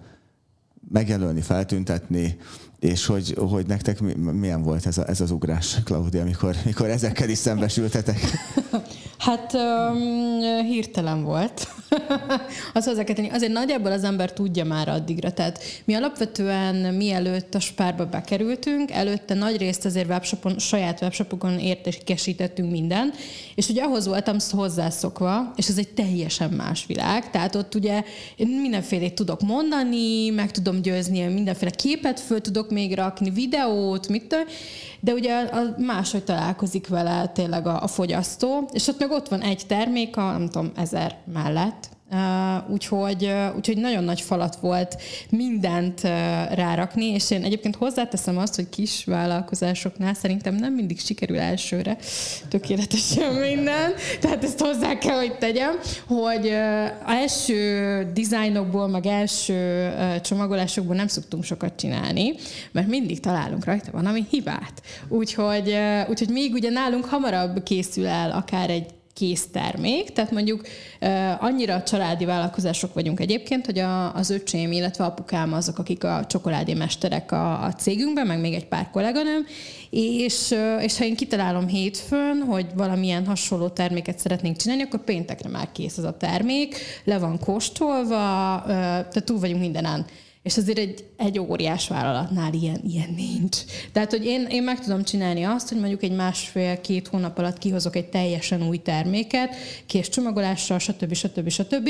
megjelölni, feltüntetni, és hogy, hogy nektek milyen volt ez, a, ez az ugrás, Claudia, amikor, amikor ezekkel is szembesültetek? [LAUGHS] Hát um, hirtelen volt. [LAUGHS] az hozzá kell tenni. Azért nagyjából az ember tudja már addigra. Tehát mi alapvetően mielőtt a spárba bekerültünk, előtte nagy részt azért webshopon, saját webshopokon értékesítettünk minden, és ugye ahhoz voltam hozzászokva, és ez egy teljesen más világ. Tehát ott ugye én mindenfélét tudok mondani, meg tudom győzni, mindenféle képet föl tudok még rakni, videót, mit de ugye a máshogy találkozik vele tényleg a, a fogyasztó, és ott meg ott van egy termék a, nem tudom, ezer mellett, Uh, úgyhogy, uh, úgyhogy nagyon nagy falat volt mindent uh, rárakni, és én egyébként hozzáteszem azt, hogy kis vállalkozásoknál szerintem nem mindig sikerül elsőre tökéletesen minden, tehát ezt hozzá kell, hogy tegyem, hogy uh, első dizájnokból, meg első uh, csomagolásokból nem szoktunk sokat csinálni, mert mindig találunk rajta valami hibát. Úgyhogy, uh, úgyhogy még ugye nálunk hamarabb készül el akár egy kész termék, tehát mondjuk annyira családi vállalkozások vagyunk egyébként, hogy a, az öcsém, illetve apukám azok, akik a csokoládé mesterek a, cégünkben, meg még egy pár kolléganőm, és, és ha én kitalálom hétfőn, hogy valamilyen hasonló terméket szeretnénk csinálni, akkor péntekre már kész az a termék, le van kóstolva, tehát túl vagyunk mindenen. És azért egy, egy óriás vállalatnál ilyen, ilyen nincs. Tehát, hogy én, én meg tudom csinálni azt, hogy mondjuk egy másfél-két hónap alatt kihozok egy teljesen új terméket, kész csomagolással, stb. stb. stb. stb.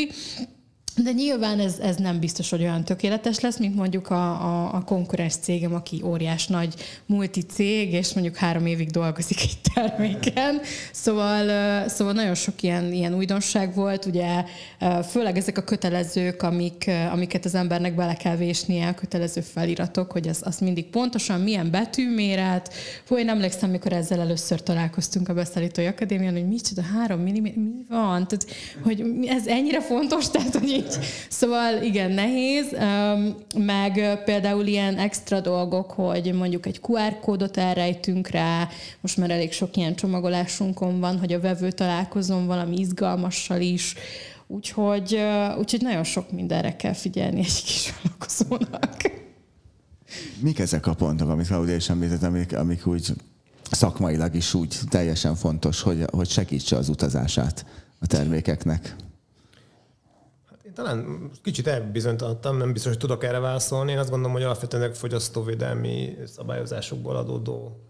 De nyilván ez, ez nem biztos, hogy olyan tökéletes lesz, mint mondjuk a, a, a konkurens cégem, aki óriás nagy multi cég, és mondjuk három évig dolgozik egy terméken. Szóval, szóval nagyon sok ilyen, ilyen újdonság volt, ugye főleg ezek a kötelezők, amik, amiket az embernek bele kell vésnie, a kötelező feliratok, hogy az, az mindig pontosan milyen betűméret. Fú, én emlékszem, mikor ezzel először találkoztunk a Beszállítói Akadémián, hogy micsoda három mm, mi van? Tehát, hogy ez ennyire fontos, tehát, hogy szóval igen, nehéz, meg például ilyen extra dolgok, hogy mondjuk egy QR kódot elrejtünk rá, most már elég sok ilyen csomagolásunkon van, hogy a vevő találkozom valami izgalmassal is, úgyhogy, úgyhogy nagyon sok mindenre kell figyelni egy kis vállalkozónak. Mik ezek a pontok, amit Claudia is említett, amik, amik úgy szakmailag is úgy teljesen fontos, hogy, hogy segítse az utazását a termékeknek? Én talán kicsit elbizonytalanodtam, nem biztos, hogy tudok erre válaszolni. Én azt gondolom, hogy alapvetően fogyasztóvédelmi szabályozásokból adódó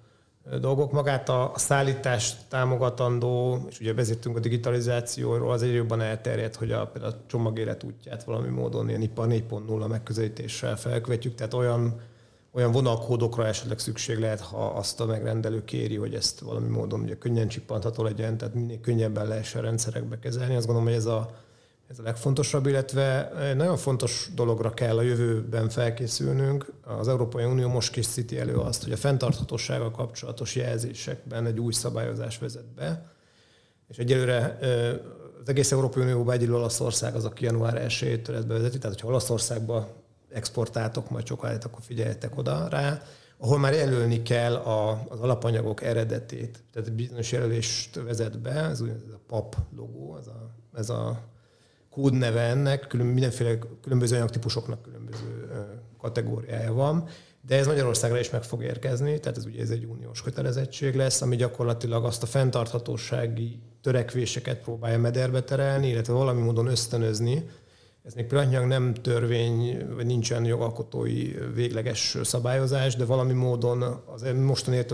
dolgok. Magát a, szállítást támogatandó, és ugye vezettünk a digitalizációról, az egyre jobban elterjedt, hogy a, például a csomagélet útját valami módon ilyen ipar 4.0 megközelítéssel felkövetjük, tehát olyan olyan vonalkódokra esetleg szükség lehet, ha azt a megrendelő kéri, hogy ezt valami módon ugye könnyen csippantható legyen, tehát minél könnyebben lehessen rendszerekbe kezelni. Azt gondolom, hogy ez a, ez a legfontosabb, illetve nagyon fontos dologra kell a jövőben felkészülnünk. Az Európai Unió most készíti elő azt, hogy a fenntarthatósággal kapcsolatos jelzésekben egy új szabályozás vezet be, és egyelőre az egész Európai Unióban egyedül Olaszország az, aki január 1-től bevezeti, tehát hogyha Olaszországba exportáltok majd sokáig, akkor figyeljetek oda rá, ahol már jelölni kell a, az alapanyagok eredetét. Tehát bizonyos jelölést vezet be, ez, ez a PAP logó, ez a, ez a kódneve ennek, külön, mindenféle különböző anyagtípusoknak különböző kategóriája van, de ez Magyarországra is meg fog érkezni, tehát ez ugye ez egy uniós kötelezettség lesz, ami gyakorlatilag azt a fenntarthatósági törekvéseket próbálja mederbe terelni, illetve valami módon ösztönözni, ez még pillanatnyilag nem törvény, vagy nincsen jogalkotói végleges szabályozás, de valami módon az mostani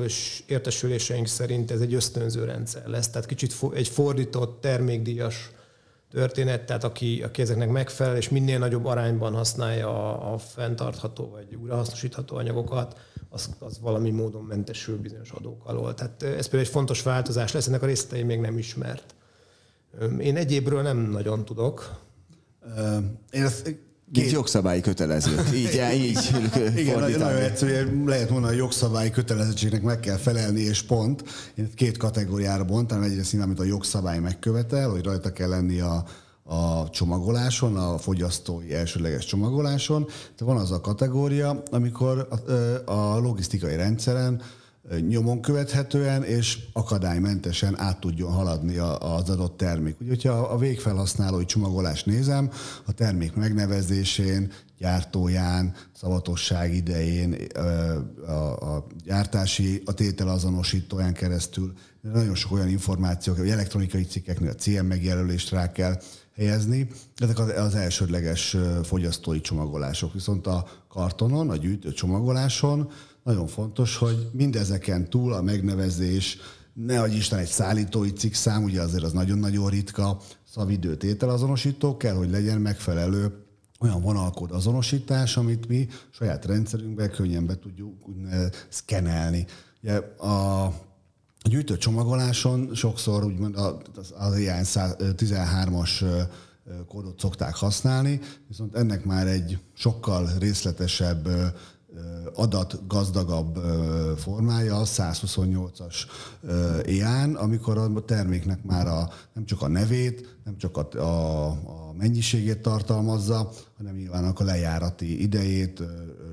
értesüléseink szerint ez egy ösztönző rendszer lesz. Tehát kicsit egy fordított termékdíjas történet, tehát aki, aki ezeknek megfelel, és minél nagyobb arányban használja a, a fenntartható vagy újrahasznosítható anyagokat, az, az valami módon mentesül bizonyos adók alól. Tehát ez például egy fontos változás lesz, ennek a részletei még nem ismert. Én egyébről nem nagyon tudok, én ezt Két Mint jogszabályi kötelező. [LAUGHS] Így, így Igen, nagyon egyszerű, lehet mondani, hogy jogszabályi kötelezettségnek meg kell felelni, és pont. Én két kategóriára bontam, egyrészt nyilván, amit a jogszabály megkövetel, hogy rajta kell lenni a, a csomagoláson, a fogyasztói elsőleges csomagoláson. De van az a kategória, amikor a, a logisztikai rendszeren nyomon követhetően és akadálymentesen át tudjon haladni az adott termék. Ugye, hogyha a végfelhasználói csomagolást nézem, a termék megnevezésén, gyártóján, szavatosság idején, a, a gyártási, a tételazonosítóján keresztül nagyon sok olyan információ, hogy elektronikai cikkeknél a CM megjelölést rá kell helyezni. Ezek az elsődleges fogyasztói csomagolások. Viszont a kartonon, a gyűjtő csomagoláson nagyon fontos, hogy mindezeken túl a megnevezés, ne adj Isten egy szállítói cikkszám, ugye azért az nagyon-nagyon ritka, szavidő tételazonosító kell, hogy legyen megfelelő olyan vonalkód azonosítás, amit mi saját rendszerünkben könnyen be tudjuk szkenelni. Ugye a a gyűjtő csomagoláson sokszor úgymond az, az ilyen 13-as kódot szokták használni, viszont ennek már egy sokkal részletesebb adatgazdagabb formája a 128-as EAN, amikor a terméknek már a, nem csak a nevét, nem csak a, a, a mennyiségét tartalmazza, hanem nyilván a lejárati idejét,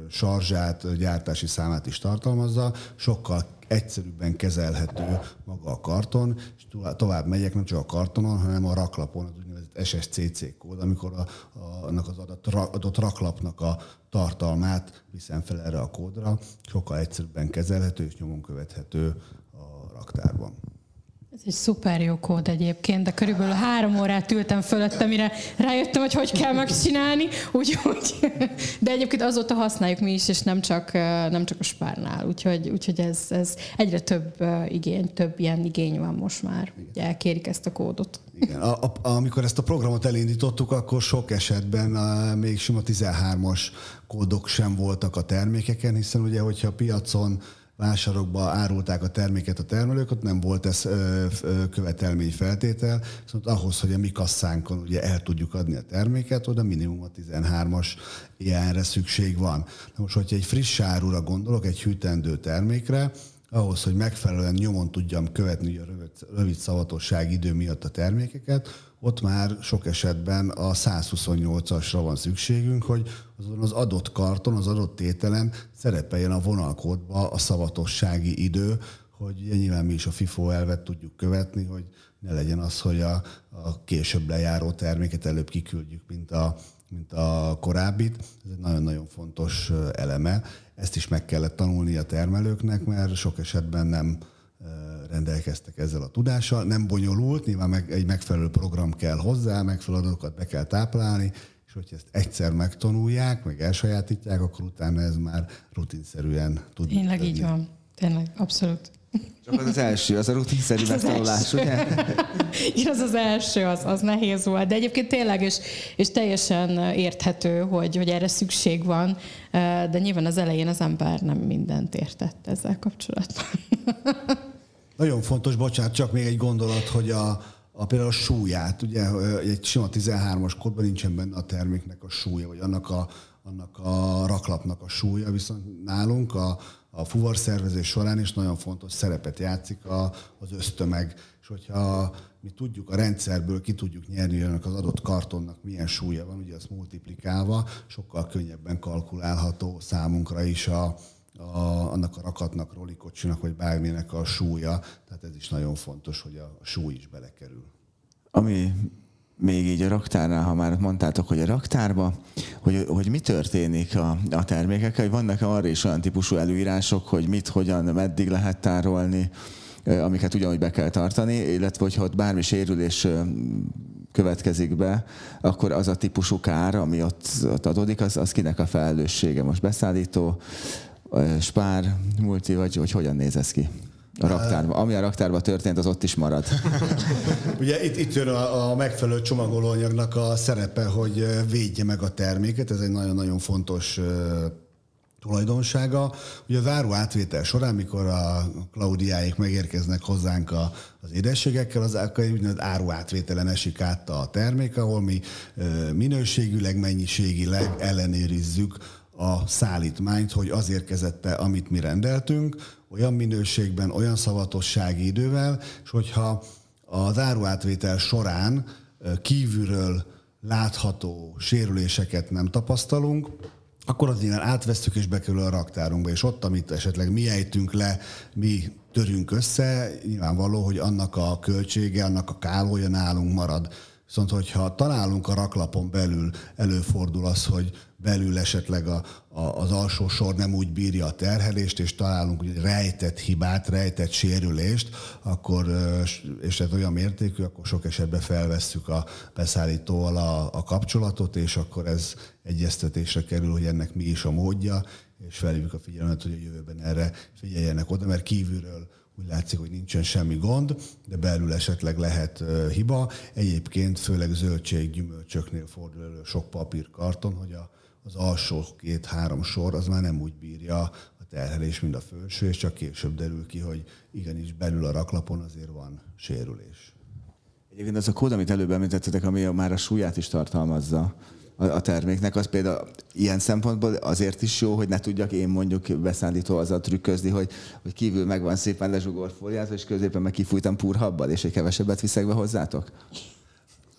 sarzsát, gyártási számát is tartalmazza, sokkal egyszerűbben kezelhető maga a karton, és tovább megyek nem csak a kartonon, hanem a raklapon, az SSCC kód, amikor a, a, annak az adott, adott raklapnak a tartalmát viszem fel erre a kódra, sokkal egyszerűbben kezelhető és nyomon követhető a raktárban. Ez egy szuper jó kód egyébként, de körülbelül három órát ültem fölötte, mire rájöttem, hogy hogy kell megcsinálni, úgyhogy, de egyébként azóta használjuk mi is, és nem csak, nem csak a spárnál, úgyhogy, úgyhogy ez, ez egyre több igény, több ilyen igény van most már, hogy elkérik ezt a kódot. Igen. A, a, amikor ezt a programot elindítottuk, akkor sok esetben a, még sima 13-as kódok sem voltak a termékeken, hiszen ugye, hogyha a piacon vásárokba árulták a terméket a termelők, ott nem volt ez követelmény feltétel, viszont ahhoz, hogy a mi kasszánkon ugye el tudjuk adni a terméket, oda minimum a 13-as ilyenre szükség van. Na most, hogyha egy friss árura gondolok, egy hűtendő termékre, ahhoz, hogy megfelelően nyomon tudjam követni a rövid, rövid szavatosság idő miatt a termékeket, ott már sok esetben a 128-asra van szükségünk, hogy azon az adott karton, az adott tételen szerepeljen a vonalkódba a szavatossági idő, hogy nyilván mi is a FIFO elvet tudjuk követni, hogy ne legyen az, hogy a, a később lejáró terméket előbb kiküldjük, mint a, mint a korábbit. Ez egy nagyon-nagyon fontos eleme. Ezt is meg kellett tanulni a termelőknek, mert sok esetben nem rendelkeztek ezzel a tudással. Nem bonyolult, nyilván meg, egy megfelelő program kell hozzá, megfelelő adatokat be kell táplálni, és hogyha ezt egyszer megtanulják, meg elsajátítják, akkor utána ez már rutinszerűen tud. Tényleg így van. Tényleg, abszolút. Csak az az első, az a rutinszerű megtanulás, ugye? [LAUGHS] Igen, az az első, az, az nehéz volt. De egyébként tényleg, és, és teljesen érthető, hogy, hogy erre szükség van, de nyilván az elején az ember nem mindent értett ezzel kapcsolatban. [LAUGHS] Nagyon fontos, bocsánat, csak még egy gondolat, hogy a, a például a súlyát, ugye egy sima 13-as kódban nincsen benne a terméknek a súlya, vagy annak a, annak a raklapnak a súlya, viszont nálunk a, a fuvarszervezés során is nagyon fontos szerepet játszik a, az ösztömeg. És hogyha mi tudjuk a rendszerből, ki tudjuk nyerni ennek az adott kartonnak milyen súlya van, ugye azt multiplikálva, sokkal könnyebben kalkulálható számunkra is a, a, annak a rakatnak, rolikocsinak, vagy bárminek a súlya. Tehát ez is nagyon fontos, hogy a súly is belekerül. Ami még így a raktárnál, ha már mondtátok, hogy a raktárba, hogy, hogy mi történik a, a termékekkel, hogy vannak arra is olyan típusú előírások, hogy mit, hogyan, meddig lehet tárolni, amiket ugyanúgy be kell tartani, illetve hogyha ott bármi sérülés következik be, akkor az a típusú kár, ami ott, ott adódik, az, az kinek a felelőssége? Most beszállító, spár, multi, vagy hogy hogyan néz ez ki? A raktárban. Ami a raktárban történt, az ott is marad. [LAUGHS] Ugye itt, itt jön a, a megfelelő csomagolóanyagnak a szerepe, hogy védje meg a terméket. Ez egy nagyon-nagyon fontos tulajdonsága. Ugye az áru átvétel során, mikor a Klaudiáik megérkeznek hozzánk a, az édességekkel, az egy áru átvételen esik át a termék, ahol mi minőségűleg, mennyiségileg ellenőrizzük a szállítmányt, hogy az érkezett amit mi rendeltünk, olyan minőségben, olyan szavatossági idővel, és hogyha az áruátvétel során kívülről látható sérüléseket nem tapasztalunk, akkor az innen átvesztük és bekerül a raktárunkba, és ott, amit esetleg mi ejtünk le, mi törünk össze, nyilvánvaló, hogy annak a költsége, annak a kálója nálunk marad. Viszont, hogyha találunk a raklapon belül, előfordul az, hogy belül esetleg a, a, az alsó sor nem úgy bírja a terhelést, és találunk egy rejtett hibát, rejtett sérülést, akkor, és ez olyan mértékű, akkor sok esetben felvesszük a beszállítóval a, a kapcsolatot, és akkor ez egyeztetésre kerül, hogy ennek mi is a módja, és felhívjuk a figyelmet, hogy a jövőben erre figyeljenek oda, mert kívülről úgy látszik, hogy nincsen semmi gond, de belül esetleg lehet hiba. Egyébként főleg zöldség, gyümölcsöknél fordul elő sok papírkarton, hogy a, az alsó két-három sor az már nem úgy bírja a terhelés, mint a felső, és csak később derül ki, hogy igenis belül a raklapon azért van sérülés. Egyébként az a kód, amit előbb említettetek, ami már a súlyát is tartalmazza, a terméknek, az például ilyen szempontból azért is jó, hogy ne tudjak én mondjuk beszállító azzal trükközni, hogy, hogy kívül megvan szépen lezsugor fóliát, és középen meg kifújtam purhabbal, és egy kevesebbet viszek be hozzátok?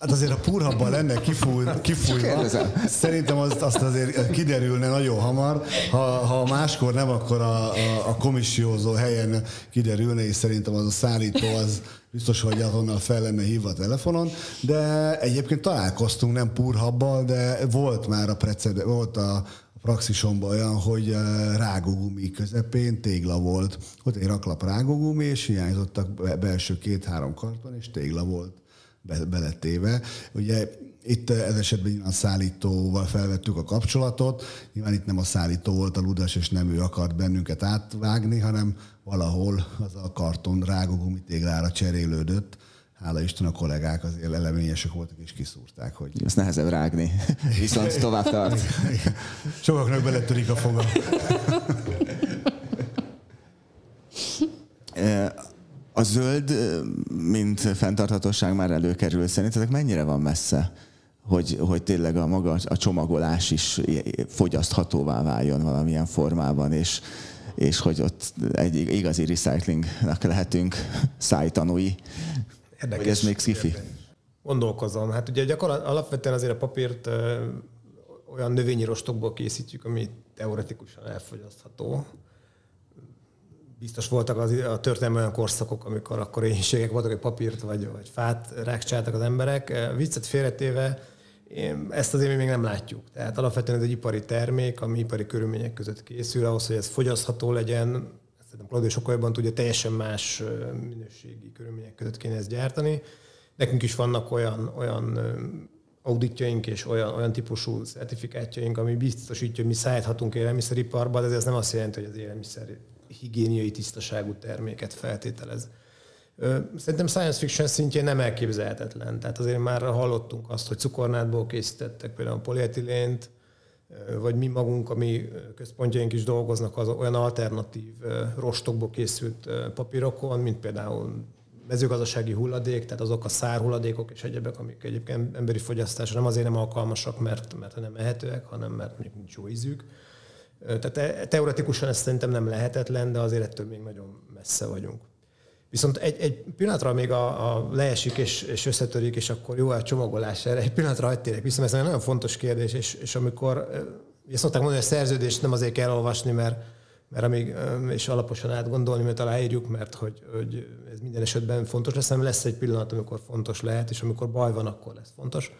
Hát azért a purhabban lenne kifúj, kifújva. Szerintem azt, azt azért kiderülne nagyon hamar. Ha, ha máskor nem, akkor a, a, a komissiózó helyen kiderülne, és szerintem az a szállító az biztos, hogy azonnal fel lenne hívva a telefonon. De egyébként találkoztunk nem purhabbal, de volt már a precede, volt a, praxisomban olyan, hogy eh, rágógumi közepén tégla volt. Ott egy raklap rágógumi, és hiányzottak belső két-három karton, és tégla volt be, beletéve. Ugye itt ez esetben a szállítóval felvettük a kapcsolatot. Nyilván itt nem a szállító volt a ludas, és nem ő akart bennünket átvágni, hanem valahol az a karton rágó téglára cserélődött. Hála Isten a kollégák azért eleményesek voltak és kiszúrták, hogy... Ezt nehezebb rágni, [LAUGHS] viszont tovább tart. Sokaknak beletörik a foga. [LAUGHS] A zöld, mint fenntarthatóság már előkerül. Szerintetek mennyire van messze, hogy, hogy tényleg a maga a csomagolás is fogyaszthatóvá váljon valamilyen formában, és és hogy ott egy igazi recyclingnak lehetünk szájtanúi. Érdekes. Vagy ez még skifi? Gondolkozom. Hát ugye gyakorlatilag alapvetően azért a papírt ö, olyan növényi rostokból készítjük, ami teoretikusan elfogyasztható biztos voltak az, a történelmi olyan korszakok, amikor akkor éhénységek voltak, hogy papírt vagy, vagy fát rákcsáltak az emberek. Viccet félretéve, ezt azért még nem látjuk. Tehát alapvetően ez egy ipari termék, ami ipari körülmények között készül, ahhoz, hogy ez fogyasztható legyen, szerintem Claudio sokkal jobban tudja, teljesen más minőségi körülmények között kéne ezt gyártani. Nekünk is vannak olyan, olyan auditjaink és olyan, olyan típusú szertifikátjaink, ami biztosítja, hogy mi szállíthatunk élelmiszeriparba, de ez nem azt jelenti, hogy az élelmiszer higiéniai tisztaságú terméket feltételez. Szerintem science fiction szintjén nem elképzelhetetlen. Tehát azért már hallottunk azt, hogy cukornádból készítettek például polietilént, vagy mi magunk, ami központjaink is dolgoznak az olyan alternatív rostokból készült papírokon, mint például mezőgazdasági hulladék, tehát azok a szárhulladékok és egyebek, amik egyébként emberi fogyasztásra nem azért nem alkalmasak, mert, mert nem ehetőek, hanem mert mondjuk nincs jó ízük. Tehát teoretikusan ez szerintem nem lehetetlen, de azért ettől még nagyon messze vagyunk. Viszont egy, egy pillanatra még a, a leesik és, és összetörik, és akkor jó a csomagolás erre. Egy pillanatra hagyd mert ez egy nagyon fontos kérdés, és, és amikor, ezt szokták mondani, hogy a szerződést nem azért kell olvasni, mert, mert amíg, és alaposan átgondolni, mert aláírjuk, mert hogy, hogy ez minden esetben fontos lesz, hanem lesz egy pillanat, amikor fontos lehet, és amikor baj van, akkor lesz fontos.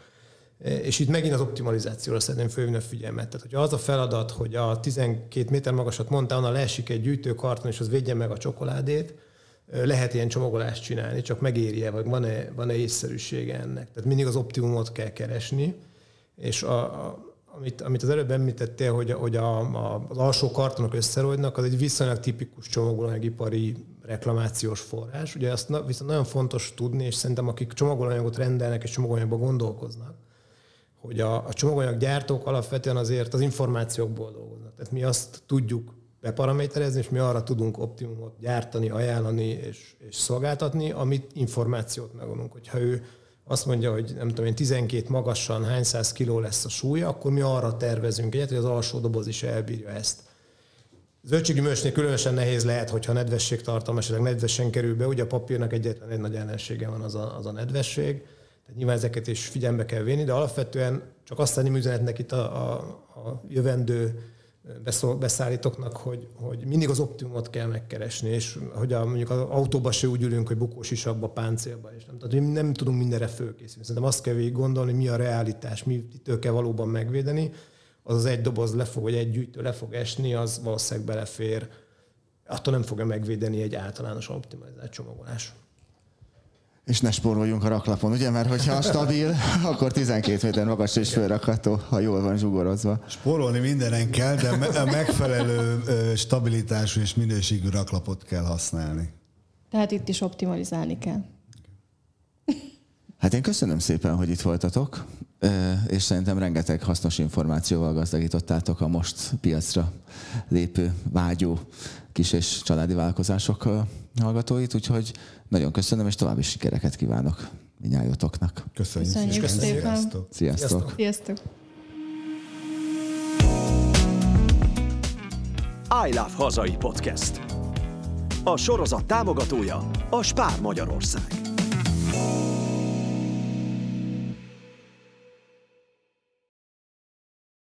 És itt megint az optimalizációra szeretném fölvinni a figyelmet. Tehát, hogy az a feladat, hogy a 12 méter magasat mondta, onnan leesik egy gyűjtőkarton, és az védje meg a csokoládét, lehet ilyen csomagolást csinálni, csak megéri-e, vagy van-e, van-e észszerűsége ennek. Tehát mindig az optimumot kell keresni, és a, a, amit, amit az előbb említettél, hogy, hogy a, a, az alsó kartonok összerojdnak, az egy viszonylag tipikus csomagolóanyagipari reklamációs forrás. Ugye azt viszont nagyon fontos tudni, és szerintem akik csomagolóanyagot rendelnek és csomagolóanyagban gondolkoznak, hogy a, a csomaganyag gyártók alapvetően azért az információkból dolgoznak. Tehát mi azt tudjuk beparaméterezni, és mi arra tudunk optimumot gyártani, ajánlani és, és szolgáltatni, amit információt megadunk. Hogyha ő azt mondja, hogy nem tudom én, 12 magasan hány száz kiló lesz a súlya, akkor mi arra tervezünk egyet, hogy az alsó doboz is elbírja ezt. Zöldséggyümölcsnél különösen nehéz lehet, hogyha nedvesség tartalma esetleg nedvesen kerül be, ugye a papírnak egyetlen egy nagy ellensége van az a, az a nedvesség, tehát nyilván ezeket is figyelembe kell venni, de alapvetően csak azt tenném üzenetnek itt a, a, a jövendő beszállítóknak, hogy, hogy mindig az optimumot kell megkeresni, és hogy a, mondjuk az autóba se úgy ülünk, hogy bukós is abba, páncélba, és nem, tehát nem tudunk mindenre fölkészülni. Szerintem azt kell végig gondolni, mi a realitás, mitől kell valóban megvédeni. Az az egy doboz le fog, vagy egy gyűjtő le fog esni, az valószínűleg belefér. Attól nem fogja megvédeni egy általános optimalizált csomagolás. És ne spóroljunk a raklapon, ugye? Mert hogyha stabil, [LAUGHS] akkor 12 méter magas és fölrakható, ha jól van zsugorozva. Spórolni mindenen kell, de a megfelelő stabilitású és minőségű raklapot kell használni. Tehát itt is optimalizálni kell. Hát én köszönöm szépen, hogy itt voltatok, és szerintem rengeteg hasznos információval gazdagítottátok a most piacra lépő, vágyó kis és családi vállalkozások hallgatóit, úgyhogy nagyon köszönöm, és további sikereket kívánok minnyájátoknak. Köszönjük, Köszönjük szépen. Sziasztok. Sziasztok. Sziasztok. I Love Hazai Podcast. A sorozat támogatója a Spár Magyarország.